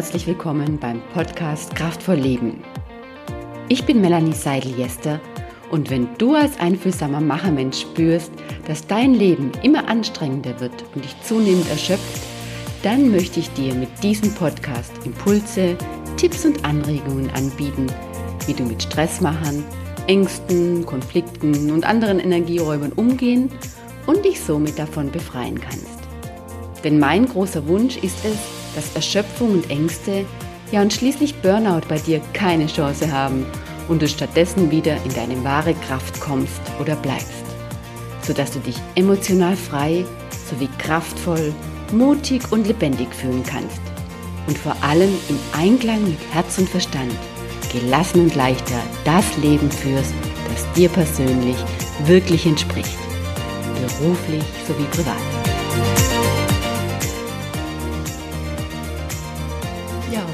herzlich willkommen beim Podcast Kraftvoll Leben. Ich bin Melanie Seidel-Jester und wenn du als einfühlsamer Machermensch spürst, dass dein Leben immer anstrengender wird und dich zunehmend erschöpft, dann möchte ich dir mit diesem Podcast Impulse, Tipps und Anregungen anbieten, wie du mit Stressmachern, Ängsten, Konflikten und anderen Energieräubern umgehen und dich somit davon befreien kannst. Denn mein großer Wunsch ist es, dass Erschöpfung und Ängste, ja und schließlich Burnout bei dir keine Chance haben und du stattdessen wieder in deine wahre Kraft kommst oder bleibst, sodass du dich emotional frei sowie kraftvoll, mutig und lebendig fühlen kannst. Und vor allem im Einklang mit Herz und Verstand gelassen und leichter das Leben führst, das dir persönlich wirklich entspricht, beruflich sowie privat.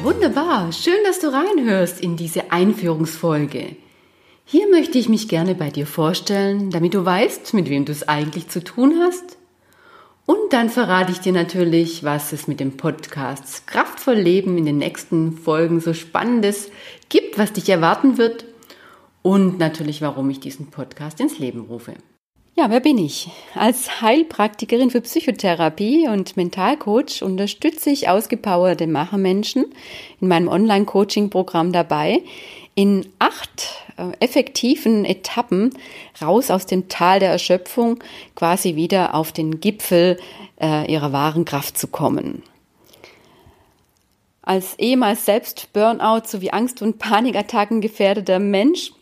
Wunderbar. Schön, dass du reinhörst in diese Einführungsfolge. Hier möchte ich mich gerne bei dir vorstellen, damit du weißt, mit wem du es eigentlich zu tun hast. Und dann verrate ich dir natürlich, was es mit dem Podcast Kraftvoll Leben in den nächsten Folgen so Spannendes gibt, was dich erwarten wird und natürlich, warum ich diesen Podcast ins Leben rufe. Ja, wer bin ich? Als Heilpraktikerin für Psychotherapie und Mentalcoach unterstütze ich ausgepowerte Machermenschen in meinem Online-Coaching-Programm dabei, in acht äh, effektiven Etappen raus aus dem Tal der Erschöpfung quasi wieder auf den Gipfel äh, ihrer wahren Kraft zu kommen. Als ehemals selbst Burnout sowie Angst- und Panikattacken gefährdeter Mensch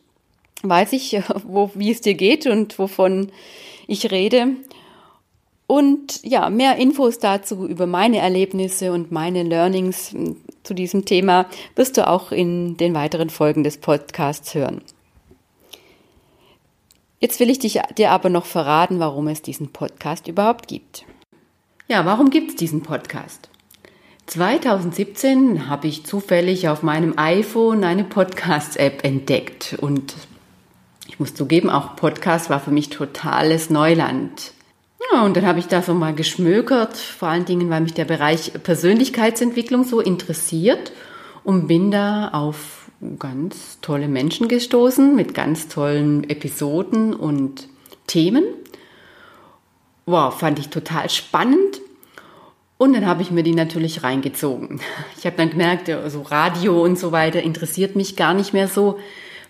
weiß ich, wo, wie es dir geht und wovon ich rede. Und ja, mehr Infos dazu über meine Erlebnisse und meine Learnings hm, zu diesem Thema wirst du auch in den weiteren Folgen des Podcasts hören. Jetzt will ich dich, dir aber noch verraten, warum es diesen Podcast überhaupt gibt. Ja, warum gibt es diesen Podcast? 2017 habe ich zufällig auf meinem iPhone eine Podcast-App entdeckt und ich muss zugeben, auch Podcast war für mich totales Neuland. Ja, und dann habe ich da so mal geschmökert, vor allen Dingen, weil mich der Bereich Persönlichkeitsentwicklung so interessiert und bin da auf ganz tolle Menschen gestoßen mit ganz tollen Episoden und Themen. Wow, fand ich total spannend. Und dann habe ich mir die natürlich reingezogen. Ich habe dann gemerkt, so Radio und so weiter interessiert mich gar nicht mehr so.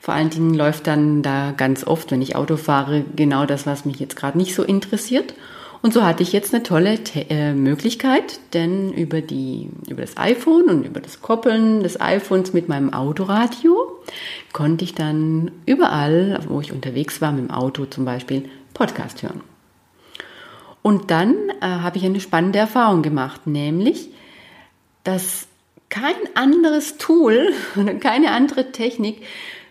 Vor allen Dingen läuft dann da ganz oft, wenn ich Auto fahre, genau das, was mich jetzt gerade nicht so interessiert. Und so hatte ich jetzt eine tolle äh, Möglichkeit, denn über, die, über das iPhone und über das Koppeln des iPhones mit meinem Autoradio konnte ich dann überall, wo ich unterwegs war, mit dem Auto zum Beispiel, Podcast hören. Und dann äh, habe ich eine spannende Erfahrung gemacht, nämlich, dass kein anderes Tool, keine andere Technik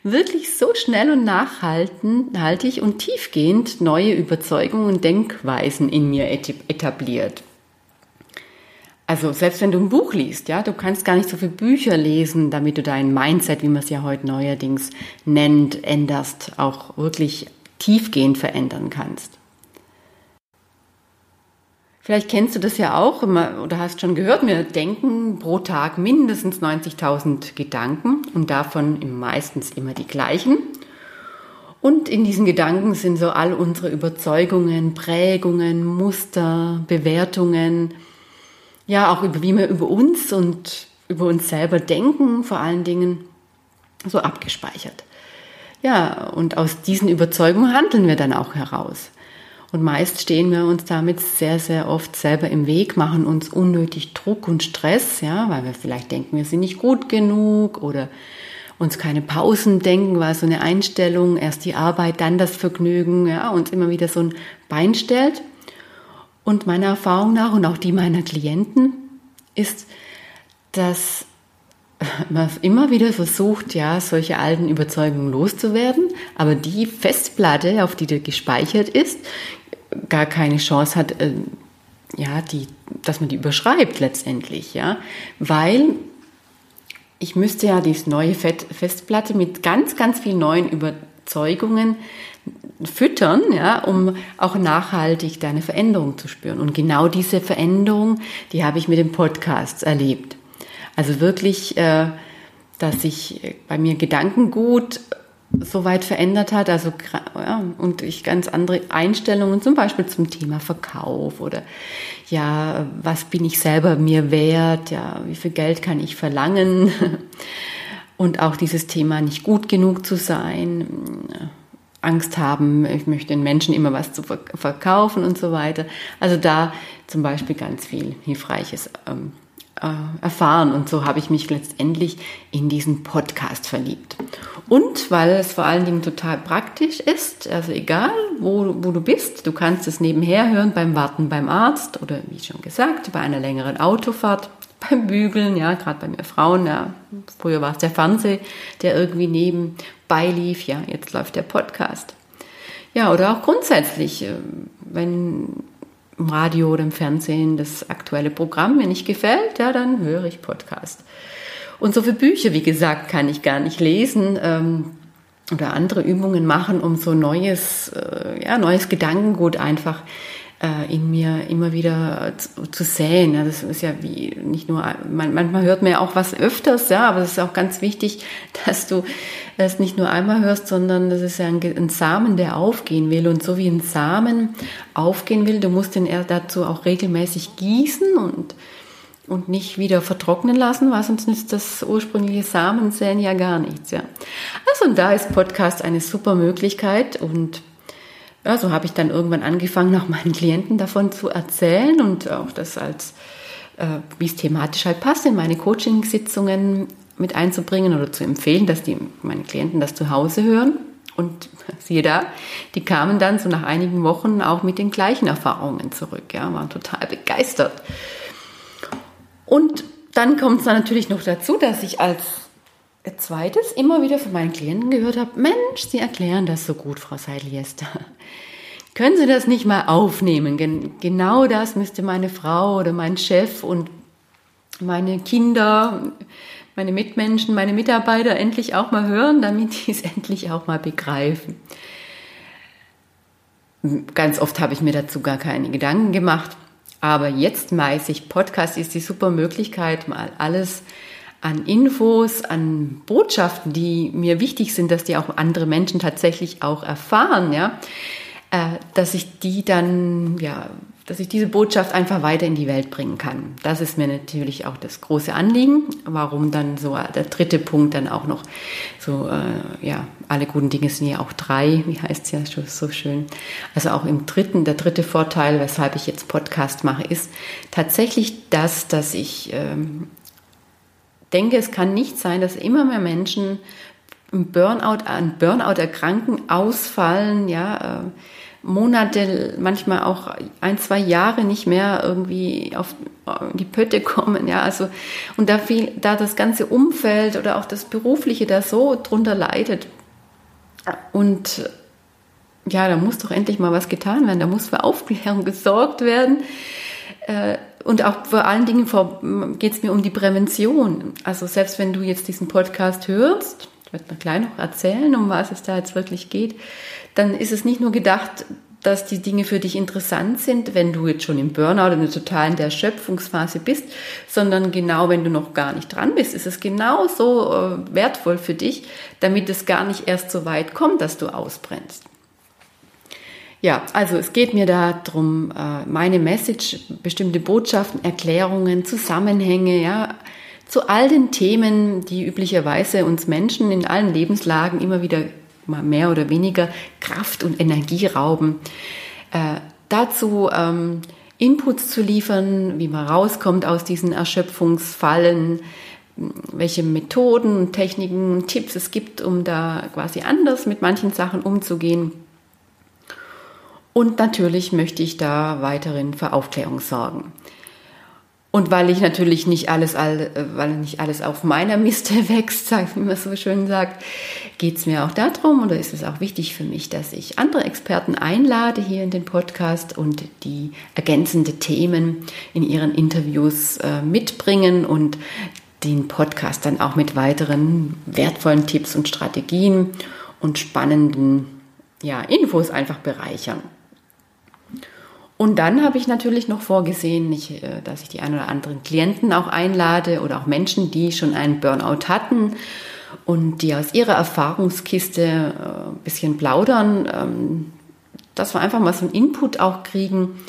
wirklich so schnell und nachhaltig und tiefgehend neue Überzeugungen und Denkweisen in mir etabliert. Also selbst wenn du ein Buch liest, ja, du kannst gar nicht so viele Bücher lesen, damit du dein Mindset, wie man es ja heute neuerdings nennt, änderst, auch wirklich tiefgehend verändern kannst. Vielleicht kennst du das ja auch oder hast schon gehört, wir denken pro Tag mindestens 90.000 Gedanken und davon meistens immer die gleichen. Und in diesen Gedanken sind so all unsere Überzeugungen, Prägungen, Muster, Bewertungen, ja auch über wie wir über uns und über uns selber denken, vor allen Dingen so abgespeichert. Ja, und aus diesen Überzeugungen handeln wir dann auch heraus. Und meist stehen wir uns damit sehr, sehr oft selber im Weg, machen uns unnötig Druck und Stress, ja, weil wir vielleicht denken, wir sind nicht gut genug oder uns keine Pausen denken, weil so eine Einstellung, erst die Arbeit, dann das Vergnügen, ja, uns immer wieder so ein Bein stellt. Und meiner Erfahrung nach und auch die meiner Klienten ist, dass man immer wieder versucht, ja, solche alten Überzeugungen loszuwerden, aber die Festplatte, auf die da gespeichert ist, gar keine Chance hat, äh, ja, die, dass man die überschreibt letztendlich, ja, weil ich müsste ja diese neue Festplatte mit ganz, ganz vielen neuen Überzeugungen füttern, ja, um auch nachhaltig deine Veränderung zu spüren. Und genau diese Veränderung, die habe ich mit dem Podcast erlebt. Also wirklich, äh, dass sich bei mir Gedankengut so weit verändert hat, also ja, und ich ganz andere Einstellungen zum Beispiel zum Thema Verkauf oder ja, was bin ich selber mir wert, ja, wie viel Geld kann ich verlangen und auch dieses Thema nicht gut genug zu sein, Angst haben, ich möchte den Menschen immer was zu verkaufen und so weiter. Also da zum Beispiel ganz viel Hilfreiches ähm, äh, erfahren und so habe ich mich letztendlich in diesen Podcast verliebt. Und weil es vor allen Dingen total praktisch ist, also egal wo, wo du bist, du kannst es nebenher hören beim Warten beim Arzt oder wie schon gesagt, bei einer längeren Autofahrt, beim Bügeln, ja, gerade bei mir Frauen, ja, früher war es der Fernseher, der irgendwie nebenbei lief, ja, jetzt läuft der Podcast. Ja, oder auch grundsätzlich, äh, wenn im Radio oder im Fernsehen das aktuelle Programm mir nicht gefällt, ja, dann höre ich Podcast. Und so viele Bücher, wie gesagt, kann ich gar nicht lesen ähm, oder andere Übungen machen, um so neues, äh, ja, neues Gedankengut einfach äh, in mir immer wieder zu, zu säen. Ja, das ist ja wie nicht nur, man, manchmal hört man ja auch was öfters, ja, aber es ist auch ganz wichtig, dass du es nicht nur einmal hörst, sondern das ist ja ein, ein Samen, der aufgehen will. Und so wie ein Samen aufgehen will, du musst den dazu auch regelmäßig gießen und und nicht wieder vertrocknen lassen, weil sonst nützt das ursprüngliche Samensäen ja gar nichts. Ja. Also und da ist Podcast eine super Möglichkeit und ja, so habe ich dann irgendwann angefangen, auch meinen Klienten davon zu erzählen und auch das als, äh, wie es thematisch halt passt, in meine Coaching-Sitzungen mit einzubringen oder zu empfehlen, dass die, meine Klienten das zu Hause hören. Und siehe da, die kamen dann so nach einigen Wochen auch mit den gleichen Erfahrungen zurück, ja, waren total begeistert. Und dann kommt es natürlich noch dazu, dass ich als zweites immer wieder von meinen Klienten gehört habe, Mensch, Sie erklären das so gut, Frau Seidliester. Können Sie das nicht mal aufnehmen? genau das müsste meine Frau oder mein Chef und meine Kinder, meine Mitmenschen, meine Mitarbeiter endlich auch mal hören, damit die es endlich auch mal begreifen. Ganz oft habe ich mir dazu gar keine Gedanken gemacht, aber jetzt weiß ich, Podcast ist die super Möglichkeit, mal alles an Infos, an Botschaften, die mir wichtig sind, dass die auch andere Menschen tatsächlich auch erfahren, ja, äh, dass ich die dann, ja, dass ich diese Botschaft einfach weiter in die Welt bringen kann. Das ist mir natürlich auch das große Anliegen. Warum dann so der dritte Punkt dann auch noch so, äh, ja, alle guten Dinge sind ja auch drei, wie heißt es ja so schön. Also auch im dritten, der dritte Vorteil, weshalb ich jetzt Podcast mache, ist tatsächlich das, dass ich ähm, denke, es kann nicht sein, dass immer mehr Menschen im Burnout, an Burnout erkranken, ausfallen, ja, äh, Monate, manchmal auch ein, zwei Jahre nicht mehr irgendwie auf die Pötte kommen, ja, also, und da viel, da das ganze Umfeld oder auch das Berufliche da so drunter leidet. Und ja, da muss doch endlich mal was getan werden, da muss für Aufklärung gesorgt werden. Äh, und auch vor allen Dingen geht es mir um die Prävention. Also selbst wenn du jetzt diesen Podcast hörst, ich werde mal gleich noch erzählen, um was es da jetzt wirklich geht, dann ist es nicht nur gedacht, dass die Dinge für dich interessant sind, wenn du jetzt schon im Burnout oder in der Schöpfungsphase bist, sondern genau, wenn du noch gar nicht dran bist, ist es genauso äh, wertvoll für dich, damit es gar nicht erst so weit kommt, dass du ausbrennst. Ja, also es geht mir darum, äh, meine Message, bestimmte Botschaften, Erklärungen, Zusammenhänge, ja, zu all den Themen, die üblicherweise uns Menschen in allen Lebenslagen immer wieder mal mehr oder weniger Kraft und Energie rauben. Äh, dazu ähm, Inputs zu liefern, wie man rauskommt aus diesen Erschöpfungsfallen, welche Methoden, Techniken, Tipps es gibt, um da quasi anders mit manchen Sachen umzugehen und natürlich möchte ich da weiterhin für Aufklärung sorgen. Und weil ich natürlich nicht alles, weil nicht alles auf meiner Miste wächst, wie man so schön sagt, geht es mir auch darum, oder ist es auch wichtig für mich, dass ich andere Experten einlade hier in den Podcast und die ergänzende Themen in ihren Interviews äh, mitbringen und den Podcast dann auch mit weiteren wertvollen Tipps und Strategien und spannenden ja, Infos einfach bereichern. Und dann habe ich natürlich noch vorgesehen, nicht, äh, dass ich die ein oder anderen Klienten auch einlade oder auch Menschen, die schon einen Burnout hatten und die aus ihrer Erfahrungskiste äh, ein bisschen plaudern, ähm, dass wir einfach mal so einen Input auch kriegen.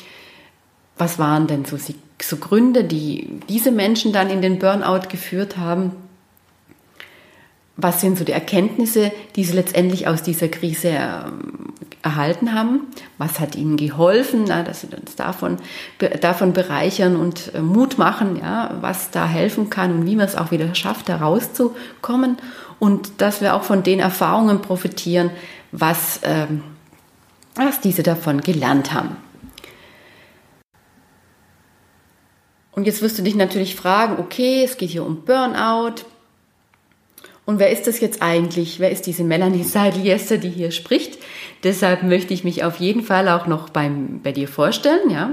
Was waren denn so, so Gründe, die diese Menschen dann in den Burnout geführt haben? Was sind so die Erkenntnisse, die sie letztendlich aus dieser Krise ähm, erhalten haben? Was hat ihnen geholfen, dass sie uns davon, davon bereichern und äh, Mut machen, ja, was da helfen kann und wie man es auch wieder schafft, da rauszukommen? Und dass wir auch von den Erfahrungen profitieren, was, ähm, was diese davon gelernt haben. Und jetzt wirst du dich natürlich fragen, okay, es geht hier um Burnout, und wer ist das jetzt eigentlich? Wer ist diese Melanie Seidel-Jester, die hier spricht? Deshalb möchte ich mich auf jeden Fall auch noch beim, bei dir vorstellen, ja.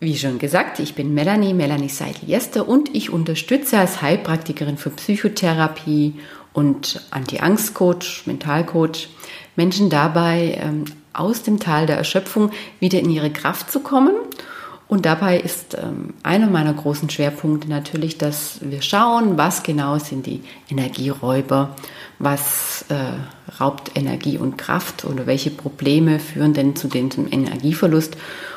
Wie schon gesagt, ich bin Melanie, Melanie Seidel-Jester und ich unterstütze als Heilpraktikerin für Psychotherapie und Anti-Angst-Coach, Mentalcoach Menschen dabei, ähm, aus dem Tal der Erschöpfung wieder in ihre Kraft zu kommen und dabei ist ähm, einer meiner großen Schwerpunkte natürlich, dass wir schauen, was genau sind die Energieräuber, was äh, raubt Energie und Kraft oder welche Probleme führen denn zu diesem Energieverlust.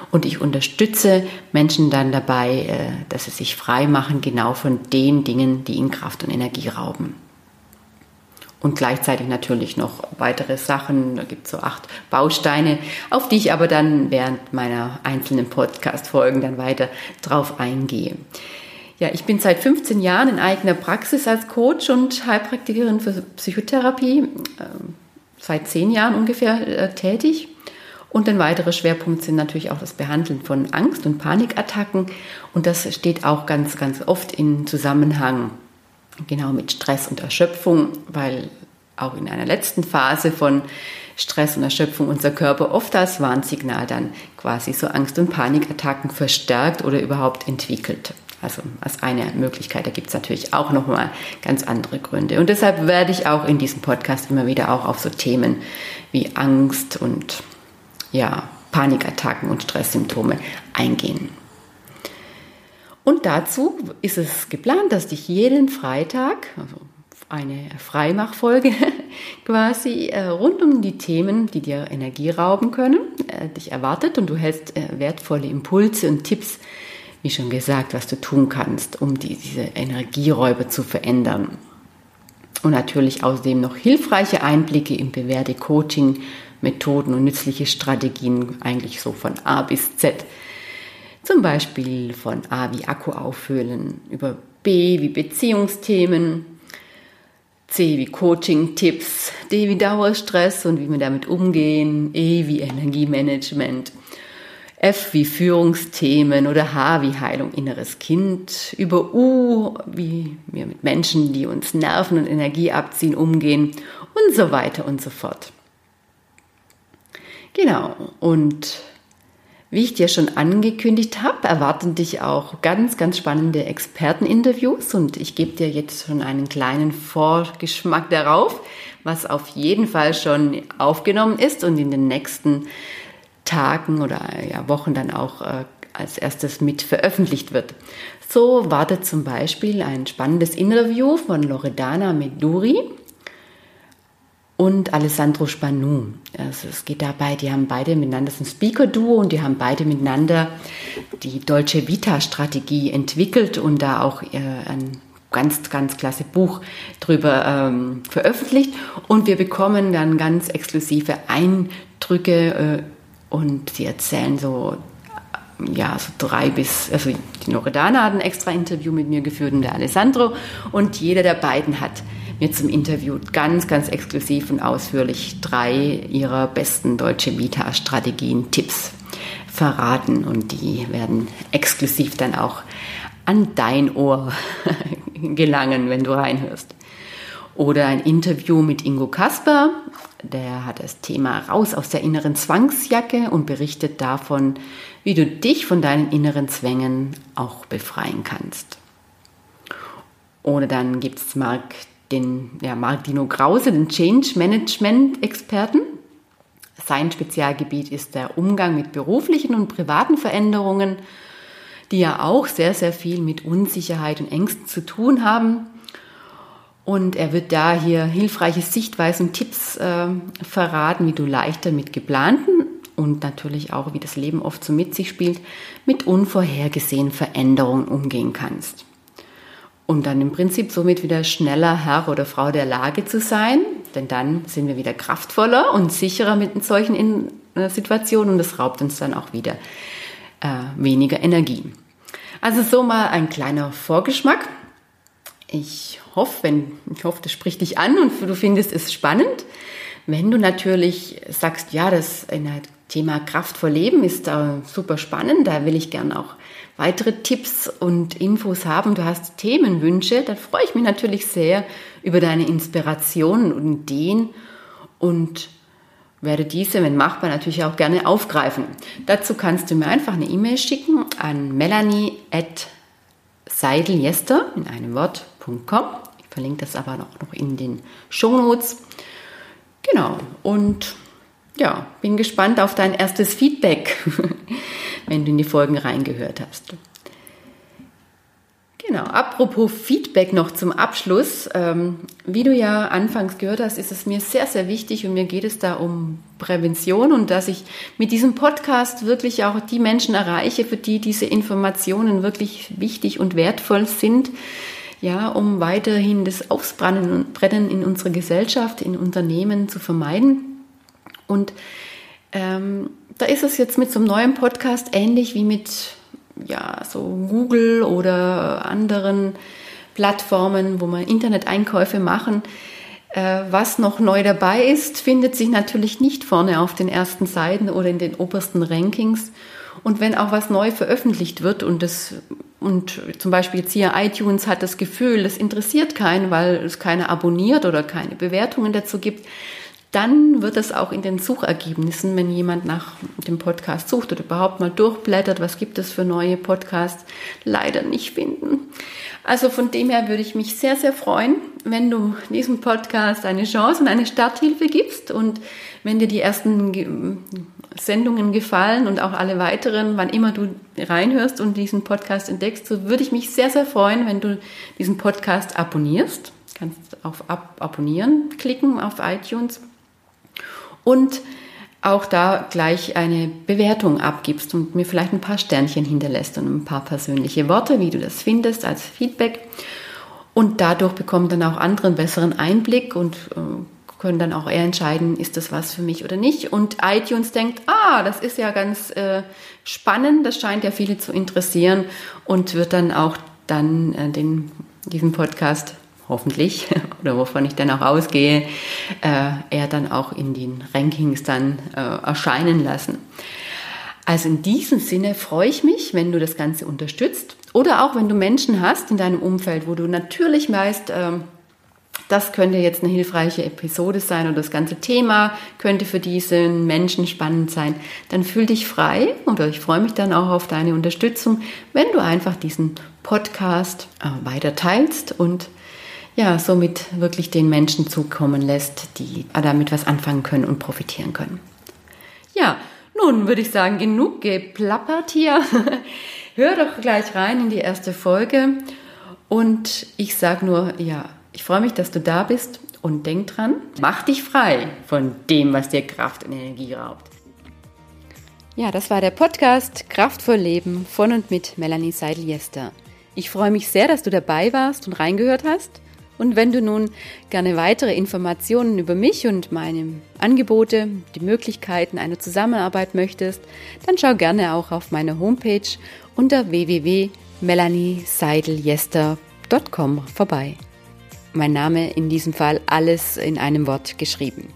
Und ich unterstütze Menschen dann dabei, äh, dass sie sich frei machen, genau von den Dingen, die ihnen Kraft und Energie rauben und gleichzeitig natürlich noch weitere Sachen. Da gibt es so acht Bausteine, auf die ich aber dann während meiner einzelnen Podcast-Folgen dann weiter drauf eingehe. Ja, ich bin seit 15 Jahren in eigener Praxis als Coach und Heilpraktikerin für Psychotherapie, äh, seit zehn Jahren ungefähr äh, tätig. Und ein weiterer Schwerpunkt sind natürlich auch das Behandeln von Angst- und Panikattacken. Und das steht auch ganz, ganz oft in Zusammenhang genau mit Stress und Erschöpfung, weil auch in einer letzten Phase von Stress und Erschöpfung unser Körper oft als Warnsignal dann quasi so Angst- und Panikattacken verstärkt oder überhaupt entwickelt. Also als eine Möglichkeit, da gibt es natürlich auch nochmal ganz andere Gründe. Und deshalb werde ich auch in diesem Podcast immer wieder auch auf so Themen wie Angst und ja, Panikattacken und Stresssymptome eingehen. Und dazu ist es geplant, dass ich jeden Freitag, also eine Freimachfolge quasi, äh, rund um die Themen, die dir Energie rauben können, äh, dich erwartet und du hältst äh, wertvolle Impulse und Tipps, wie schon gesagt, was du tun kannst, um die, diese Energieräuber zu verändern. Und natürlich außerdem noch hilfreiche Einblicke in bewährte Coaching, Methoden und nützliche Strategien, eigentlich so von A bis Z zum Beispiel von A wie Akku auffüllen, über B wie Beziehungsthemen, C wie Coaching-Tipps, D wie Dauerstress und wie wir damit umgehen, E wie Energiemanagement, F wie Führungsthemen oder H wie Heilung inneres Kind, über U wie wir mit Menschen, die uns Nerven und Energie abziehen, umgehen und so weiter und so fort. Genau, und wie ich dir schon angekündigt habe, erwarten dich auch ganz, ganz spannende Experteninterviews und ich gebe dir jetzt schon einen kleinen Vorgeschmack darauf, was auf jeden Fall schon aufgenommen ist und in den nächsten Tagen oder ja, Wochen dann auch äh, als erstes mit veröffentlicht wird. So wartet zum Beispiel ein spannendes Interview von Loredana Meduri und Alessandro Spanu. Also es geht dabei, die haben beide miteinander, das ist ein Speaker-Duo und die haben beide miteinander die Deutsche Vita-Strategie entwickelt und da auch äh, ein ganz, ganz klasse Buch drüber ähm, veröffentlicht. Und wir bekommen dann ganz exklusive Eindrücke äh, und sie erzählen so ja, so drei bis, also die Loredana hat ein extra Interview mit mir geführt und der Alessandro und jeder der beiden hat mir zum Interview ganz, ganz exklusiv und ausführlich drei ihrer besten deutsche Vita-Strategien, Tipps verraten und die werden exklusiv dann auch an dein Ohr gelangen, wenn du reinhörst. Oder ein Interview mit Ingo Kasper, der hat das Thema raus aus der inneren Zwangsjacke und berichtet davon, wie du dich von deinen inneren Zwängen auch befreien kannst. Oder dann gibt es Marc den ja, Martino Krause, den Change Management Experten. Sein Spezialgebiet ist der Umgang mit beruflichen und privaten Veränderungen, die ja auch sehr, sehr viel mit Unsicherheit und Ängsten zu tun haben. Und er wird da hier hilfreiche Sichtweisen und Tipps äh, verraten, wie du leichter mit geplanten und natürlich auch, wie das Leben oft so mit sich spielt, mit unvorhergesehenen Veränderungen umgehen kannst. Um dann im Prinzip somit wieder schneller Herr oder Frau der Lage zu sein, denn dann sind wir wieder kraftvoller und sicherer mit solchen äh, Situationen und das raubt uns dann auch wieder äh, weniger Energie. Also so mal ein kleiner Vorgeschmack. Ich hoffe, wenn, ich hoffe, das spricht dich an und du findest es spannend. Wenn du natürlich sagst, ja, das Thema kraftvoll Leben ist da super spannend, da will ich gern auch weitere Tipps und Infos haben, du hast Themenwünsche, dann freue ich mich natürlich sehr über deine Inspirationen und Ideen und werde diese, wenn machbar, natürlich auch gerne aufgreifen. Dazu kannst du mir einfach eine E-Mail schicken an melanie.seideljester in einem Wort.com. Ich verlinke das aber noch, noch in den Shownotes. Genau, und ja, bin gespannt auf dein erstes Feedback, wenn du in die Folgen reingehört hast. Genau, apropos Feedback noch zum Abschluss. Ähm, wie du ja anfangs gehört hast, ist es mir sehr, sehr wichtig und mir geht es da um Prävention und dass ich mit diesem Podcast wirklich auch die Menschen erreiche, für die diese Informationen wirklich wichtig und wertvoll sind, ja, um weiterhin das Ausbrennen in unserer Gesellschaft, in Unternehmen zu vermeiden. Und ähm, da ist es jetzt mit so einem neuen Podcast ähnlich wie mit ja, so Google oder anderen Plattformen, wo man Interneteinkäufe machen. Äh, was noch neu dabei ist, findet sich natürlich nicht vorne auf den ersten Seiten oder in den obersten Rankings. Und wenn auch was neu veröffentlicht wird und das und zum Beispiel jetzt hier iTunes hat das Gefühl, das interessiert keinen, weil es keiner abonniert oder keine Bewertungen dazu gibt, dann wird es auch in den Suchergebnissen, wenn jemand nach dem Podcast sucht oder überhaupt mal durchblättert, was gibt es für neue Podcasts, leider nicht finden. Also von dem her würde ich mich sehr, sehr freuen, wenn du diesem Podcast eine Chance und eine Starthilfe gibst und wenn dir die ersten Sendungen gefallen und auch alle weiteren, wann immer du reinhörst und diesen Podcast entdeckst, so würde ich mich sehr, sehr freuen, wenn du diesen Podcast abonnierst. Du kannst auf Ab Abonnieren klicken auf iTunes und auch da gleich eine Bewertung abgibst und mir vielleicht ein paar Sternchen hinterlässt und ein paar persönliche Worte, wie du das findest, als Feedback. Und dadurch bekommen dann auch andere einen besseren Einblick und äh, können dann auch eher entscheiden, ist das was für mich oder nicht. Und iTunes denkt, ah, das ist ja ganz äh, spannend, das scheint ja viele zu interessieren und wird dann auch dann äh, den, diesen Podcast hoffentlich, oder wovon ich dann auch ausgehe, äh, er dann auch in den Rankings dann äh, erscheinen lassen. Also in diesem Sinne freue ich mich, wenn du das Ganze unterstützt oder auch wenn du Menschen hast in deinem Umfeld, wo du natürlich weißt, äh, das könnte jetzt eine hilfreiche Episode sein oder das ganze Thema könnte für diesen Menschen spannend sein, dann fühl dich frei oder ich freue mich dann auch auf deine Unterstützung, wenn du einfach diesen Podcast äh, weiter teilst und ja, somit wirklich den Menschen zukommen lässt, die damit was anfangen können und profitieren können. Ja, nun würde ich sagen, genug geplappert hier. Hör doch gleich rein in die erste Folge und ich sage nur, ja, ich freue mich, dass du da bist und denk dran, mach dich frei von dem, was dir Kraft und Energie raubt. Ja, das war der Podcast Kraftvoll Leben von und mit Melanie Seidel-Jester. Ich freue mich sehr, dass du dabei warst und reingehört hast. Und wenn du nun gerne weitere Informationen über mich und meine Angebote, die Möglichkeiten einer Zusammenarbeit möchtest, dann schau gerne auch auf meine Homepage unter www.melanieseideljester.com vorbei. Mein Name in diesem Fall alles in einem Wort geschrieben.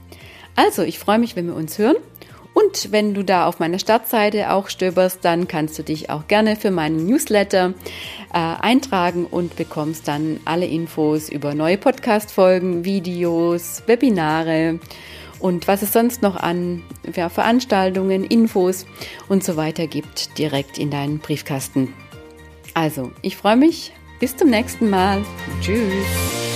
Also, ich freue mich, wenn wir uns hören und wenn du da auf meiner Startseite auch stöberst, dann kannst du dich auch gerne für meinen Newsletter äh, eintragen und bekommst dann alle Infos über neue Podcast-Folgen, Videos, Webinare und was es sonst noch an ja, Veranstaltungen, Infos und so weiter gibt, direkt in deinen Briefkasten. Also, ich freue mich. Bis zum nächsten Mal. Tschüss.